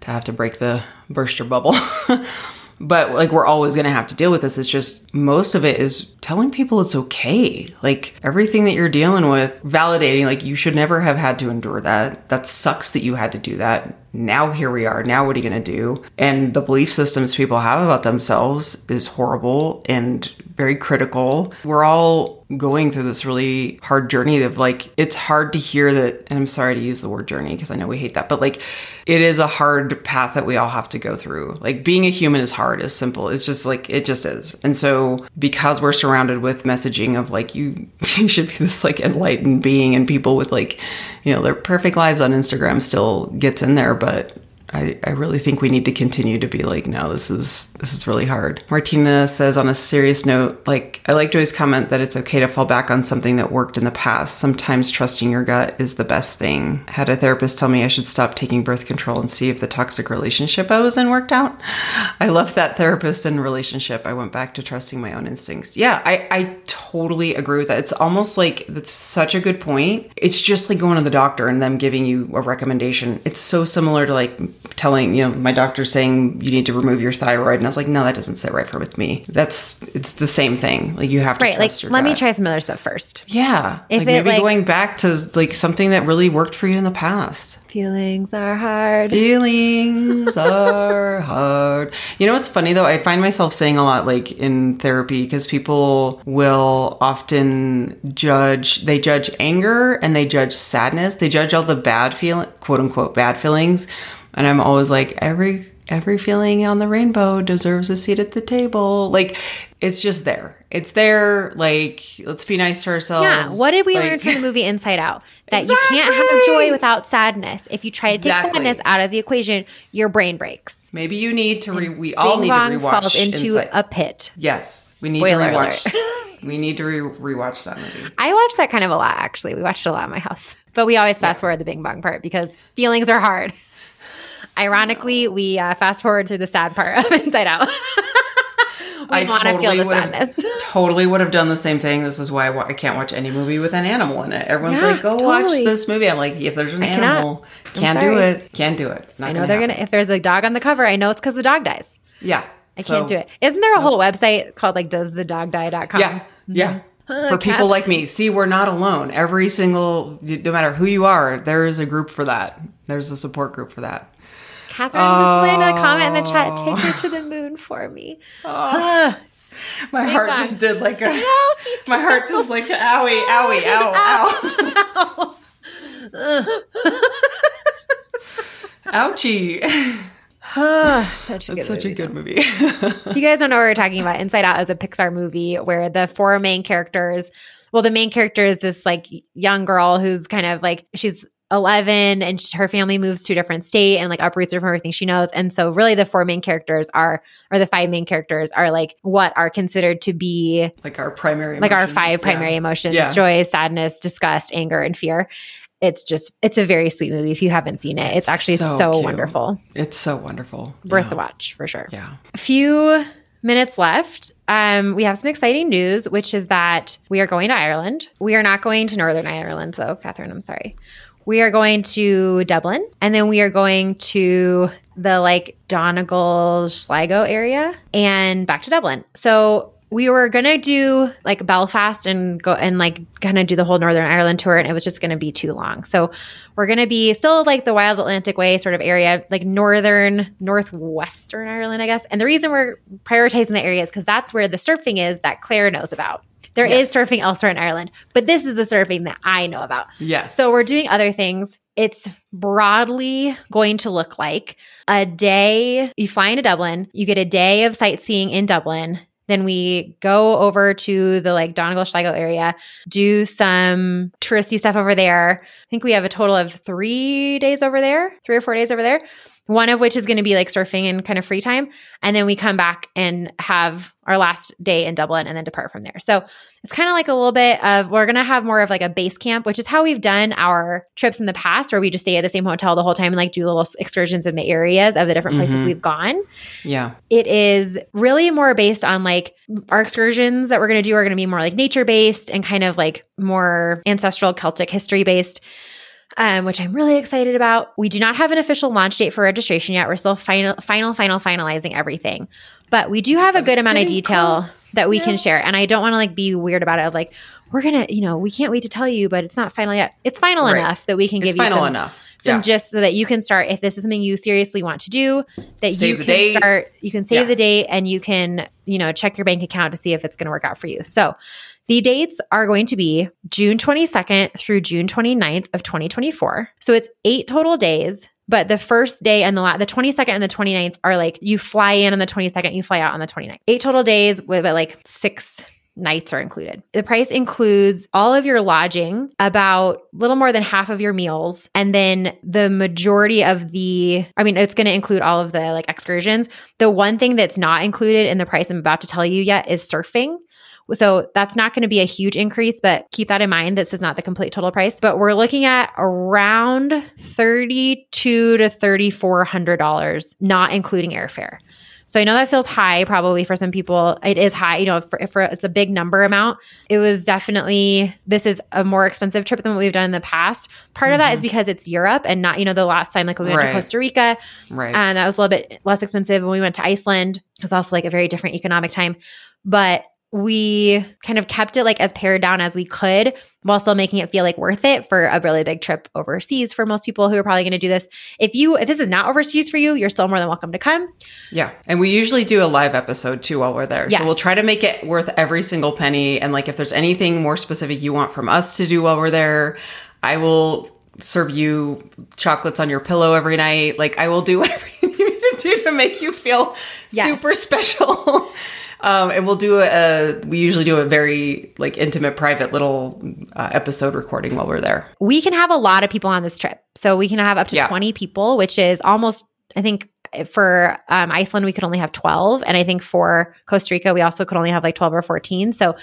to have to break the burst your bubble. but like we're always going to have to deal with this. It's just most of it is telling people it's okay. Like everything that you're dealing with validating like you should never have had to endure that. That sucks that you had to do that now here we are now what are you going to do? And the belief systems people have about themselves is horrible and very critical. We're all going through this really hard journey of like it's hard to hear that and i'm sorry to use the word journey because i know we hate that but like it is a hard path that we all have to go through. Like being a human is hard is simple it's just like it just is. And so because we're surrounded with messaging of like you you should be this like enlightened being and people with like you know their perfect lives on instagram still gets in there but I, I really think we need to continue to be like, no, this is this is really hard. Martina says on a serious note, like I like Joy's comment that it's okay to fall back on something that worked in the past. Sometimes trusting your gut is the best thing. Had a therapist tell me I should stop taking birth control and see if the toxic relationship I was in worked out. I left that therapist and relationship. I went back to trusting my own instincts. Yeah, I, I totally agree with that. It's almost like that's such a good point. It's just like going to the doctor and them giving you a recommendation. It's so similar to like telling, you know, my doctor saying you need to remove your thyroid. And I was like, no, that doesn't sit right for with me. That's, it's the same thing. Like you have to right like let me try some other stuff first Yeah. If like maybe like- going back to like something that really worked for you in the past. feelings are hard Feelings are hard. You know what's funny though? I find myself saying a lot like in therapy because people will often judge, they judge anger and they judge sadness. They judge all the bad feeling, quote unquote, bad feelings. And I'm always like, every, every feeling on the rainbow deserves a seat at the table. Like it's just there. It's there. Like, let's be nice to ourselves. yeah what did we Like- learn from the movie inside out that you can't have joy without sadness if you try to take Exactly. sadness out of the equation your brain breaks Maybe you need to re. We all Bing need to rewatch falls into Insight. a pit Yes, we need Spoiler to rewatch. we need to re- rewatch that movie. I watched that kind of a lot, actually. We watched it a lot in my house, but we always fast forward the Bing Bong part because feelings are hard. Ironically, we uh, fast forward through the sad part of Inside Out. I want to feel totally the would have sadness. totally would have done the same thing. This is why I, wa- I can't watch any movie with an animal in it. Everyone's Yeah, like, "Go watch this movie." I'm like, "If there's an cannot. animal, I'm can't do it. Can't do it." Not I know they're happen. gonna. If there's a dog on the cover, I know it's because the dog dies. Yeah, I can't do it. Isn't there a whole website called like doesthedogdie.com? Yeah, yeah. Uh, For people like me, see, we're not alone. Every single, no matter who you are, there is a group for that. There's a support group for that. Catherine was putting a comment in the chat. Take her to the moon for me. Ah, My heart Bong. just did like a. no, My heart just like owie, owie, ow, ow. Ouchie. such a good such movie. a good movie. If you guys don't know what we're talking about, Inside Out is a Pixar movie where the four main characters, well, the main character is this like young girl who's kind of like she's 11 and her family moves to a different state and like uproots her from everything she knows. And so really the four main characters are or the five main characters are like what are considered to be like our primary like our five yeah. primary emotions, Yeah. joy, sadness, disgust, anger, and fear. It's just it's a very sweet movie if you haven't seen it. It's, It's actually so, so wonderful. It's so wonderful. Worth yeah. the watch for sure. Yeah. A few minutes left. Um, we have some exciting news, which is that we are going to Ireland. We are not going to Northern Ireland, though, Catherine. I'm sorry. We are going to Dublin, and then we are going to the like Donegal, Sligo area, and back to Dublin. So we were gonna do like Belfast and go and like kind of do the whole Northern Ireland tour, and it was just gonna be too long. So we're gonna be still like the Wild Atlantic Way sort of area, like northern, northwestern Ireland, I guess. And the reason we're prioritizing the area is because that's where the surfing is that Claire knows about. There is Yes. surfing elsewhere in Ireland, but this is the surfing that I know about. Yes. So we're doing other things. It's broadly going to look like a day. You fly into Dublin, you get a day of sightseeing in Dublin. Then we go over to the like Donegal Sligo area, do some touristy stuff over there. I think we have a total of three days over there, three or four days over there. One of which is going to be like surfing and kind of free time. And then we come back and have our last day in Dublin and then depart from there. So it's kind of like a little bit of we're going to have more of like a base camp, which is how we've done our trips in the past, where we just stay at the same hotel the whole time and like do little excursions in the areas of the different places Mhm. we've gone. yeah. It is really more based on like our excursions that we're going to do are going to be more like nature based and kind of like more ancestral Celtic history based. Um, which I'm really excited about. We do not have an official launch date for registration yet. We're still final, final, final, finalizing everything, but we do have a good it's amount of detail close. that we can share. And I don't want to like be weird about it. Of like, we're gonna, you know, we can't wait to tell you, but it's not final yet. It's final Right. enough that we can give It's you final some, enough. Some yeah. just so that you can start if this is something you seriously want to do that Save you can date. start you can save Yeah. the date and you can you know check your bank account to see if it's going to work out for you so the dates are going to be june 22nd through june 29th of 2024 so it's eight total days but the first day and the la- the 22nd and the 29th are like you fly in on the 22nd you fly out on the 29th eight total days with like six nights are included. The price includes all of your lodging, about a little more than half of your meals, and then the majority of the I mean it's going to include all of the like excursions. The one thing that's not included in the price I'm about to tell you yet is surfing. So that's not going to be a huge increase, but keep that in mind. This is not the complete total price, but we're looking at around thirty-two to thirty-four hundred dollars, not including airfare. So I know that feels high probably for some people. It is high, you know, for, for it's a big number amount. It was definitely this is a more expensive trip than what we've done in the past. Part of that is mm-hmm. because it's Europe and not, you know, the last time like when we went Right. to Costa Rica, right. and that was a little bit less expensive. When we went to Iceland, it was also like a very different economic time. But we kind of kept it like as pared down as we could while still making it feel like worth it for a really big trip overseas for most people who are probably going to do this. If you if this is not overseas for you, you're still more than welcome to come. Yeah. And we usually do a live episode too while we're there. Yes. So we'll try to make it worth every single penny. And like if there's anything more specific you want from us to do while we're there, I will serve you chocolates on your pillow every night. Like I will do whatever you need to do to make you feel Yes. super special. Um, and we'll do a, we usually do a very like intimate, private little uh, episode recording while we're there. we can have a lot of people on this trip. So we can have up to Yeah. 20 people, which is almost, I think for um, Iceland, we could only have 12. And I think for Costa Rica, we also could only have like 12 or 14. So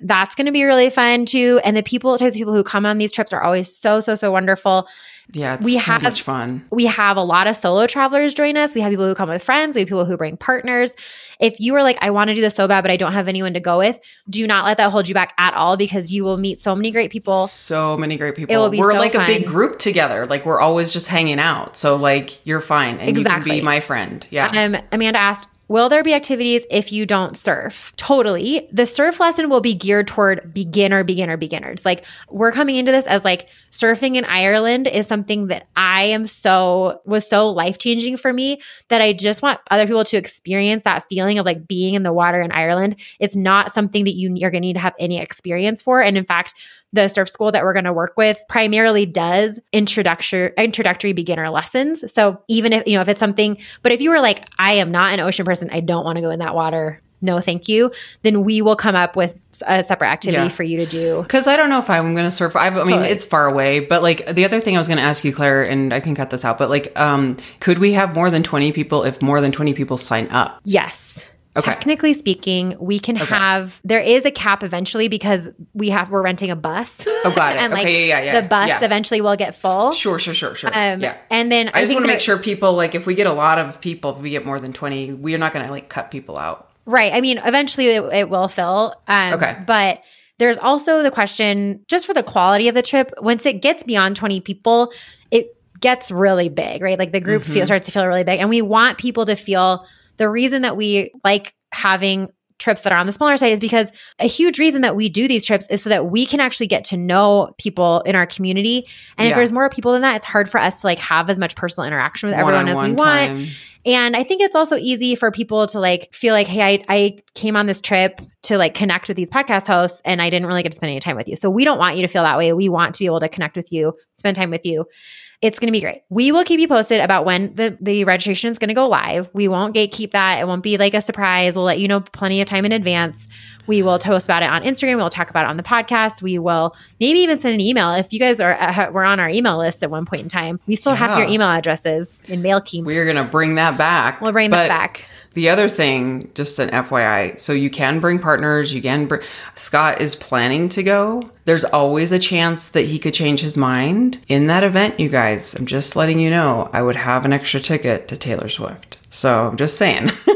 that's going to be really fun too. And the people, types of people who come on these trips are always so, so, so wonderful. Yeah. It's We so have- much fun. We have a lot of solo travelers join us. We have people who come with friends. We have people who bring partners. If you are like, I want to do this so bad, but I don't have anyone to go with, do not let that hold you back at all because you will meet so many great people. so many great people. It will be we're so like a big group together. Like we're always just hanging out. So like you're fine and you Exactly. can be my friend. Yeah. Um, Amanda asked, Will there be activities if you don't surf? Totally. The surf lesson will be geared toward beginner, beginner, beginners. Like we're coming into this as like surfing in Ireland is something that I am so was so life changing for me that I just want other people to experience that feeling of like being in the water in Ireland. It's not something that you you're going to need to have any experience for, and in fact, the surf school that we're going to work with primarily does introductory introductory beginner lessons. So even if you know if it's something, but if you were like, I am not an ocean person, I don't want to go in that water. no thank you, then we will come up with a separate activity Yeah. for you to do. Because I don't know if I'm going to surf. I, I mean, Totally. it's far away, but like the other thing I was going to ask you, Claire, and I can cut this out, but like, um, could we have more than 20 people if more than 20 people sign up? Yes. Okay. Technically speaking, we can have there is a cap eventually because we have we're renting a bus. Oh, got it. and like Okay, yeah, yeah, yeah. the bus Yeah. eventually will get full. Sure, sure, sure, sure. Um, yeah. and then I just want to make sure people, like, if we get a lot of people, if we get more than 20, we're not going to like cut people out. Right. I mean, eventually it, it will fill. Um, Okay. But there's also the question just for the quality of the trip, once it gets beyond 20 people, it gets really big, right? Like the group Mm-hmm. feel, starts to feel really big. And we want people to feel the reason that we like having trips that are on the smaller side is because a huge reason that we do these trips is so that we can actually get to know people in our community. And if there's more people than that, it's hard for us to like have as much personal interaction with everyone as we One-on-one want. And I think it's also easy for people to like feel like, hey, I, I came on this trip to like connect with these podcast hosts and I didn't really get to spend any time with you. So we don't want you to feel that way. We want to be able to connect with you, spend time with you. It's going to be great. We will keep you posted about when the, the registration is going to go live. We won't gatekeep that. It won't be like a surprise. We'll let you know plenty of time in advance. We will post about it on Instagram. We'll talk about it on the podcast. We will maybe even send an email. If you guys are uh, were on our email list at one point in time, we still have your email addresses in MailKey. We're going to bring that back. We'll bring But that back. The other thing, just an FYI, so you can bring partners, you can bring, Scott is planning to go. There's always a chance that he could change his mind. In that event, you guys, I'm just letting you know, I would have an extra ticket to Taylor Swift. So I'm just saying.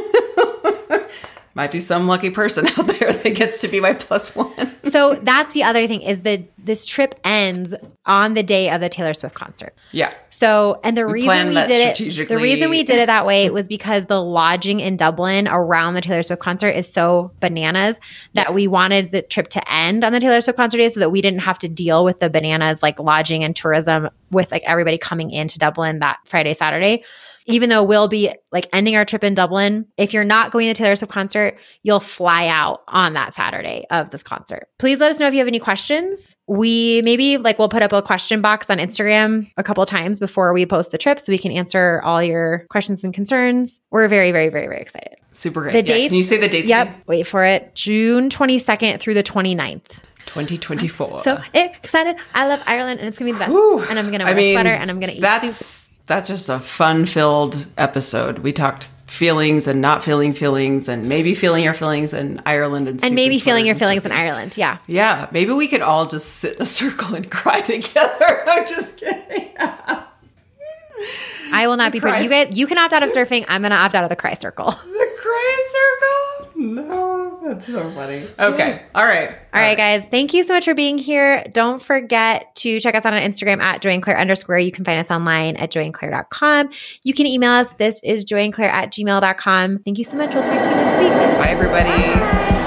Might be some lucky person out there that gets to be my plus one. so that's the other thing is that this trip ends on the day of the Taylor Swift concert. Yeah. So, and the reason we did it, the reason we did it that way was because the lodging in Dublin around the Taylor Swift concert is so bananas that we wanted the trip to end on the Taylor Swift concert day so that we didn't have to deal with the bananas like lodging and tourism with like everybody coming into Dublin that Friday, Saturday. Even though we'll be like ending our trip in Dublin, if you're not going to the Taylor Swift concert, you'll fly out on that Saturday of this concert. Please let us know if you have any questions. We maybe like we'll put up a question box on Instagram a couple times before we post the trip so we can answer all your questions and concerns. We're very, very, very, very excited. Super great. The Yeah, dates? Can you say the dates? Yep. again? Wait for it. June 22nd through the 29th. 2024. So excited. I love Ireland and it's going to be the best. Whew. And I'm going to I wear mean, a sweater and I'm going to eat that's soup. That's just a fun-filled episode. We talked feelings and not feeling feelings, and maybe feeling your feelings in Ireland and And maybe feeling your feelings in. Ireland. Yeah. Yeah, maybe we could all just sit in a circle and cry together. I'm just kidding. I will not be pretty. You cry- guys, you can opt out of surfing. I'm going to opt out of the cry circle. The cry circle? No, that's so funny. Okay, all right, All right, guys. Thank you so much for being here. Don't forget to check us out on Instagram at joyandclaire underscore. You can find us online at joyandclaire.com. You can email us. This is joyandclaire at gmail.com. Thank you so much. We'll talk to you next week. Bye, everybody.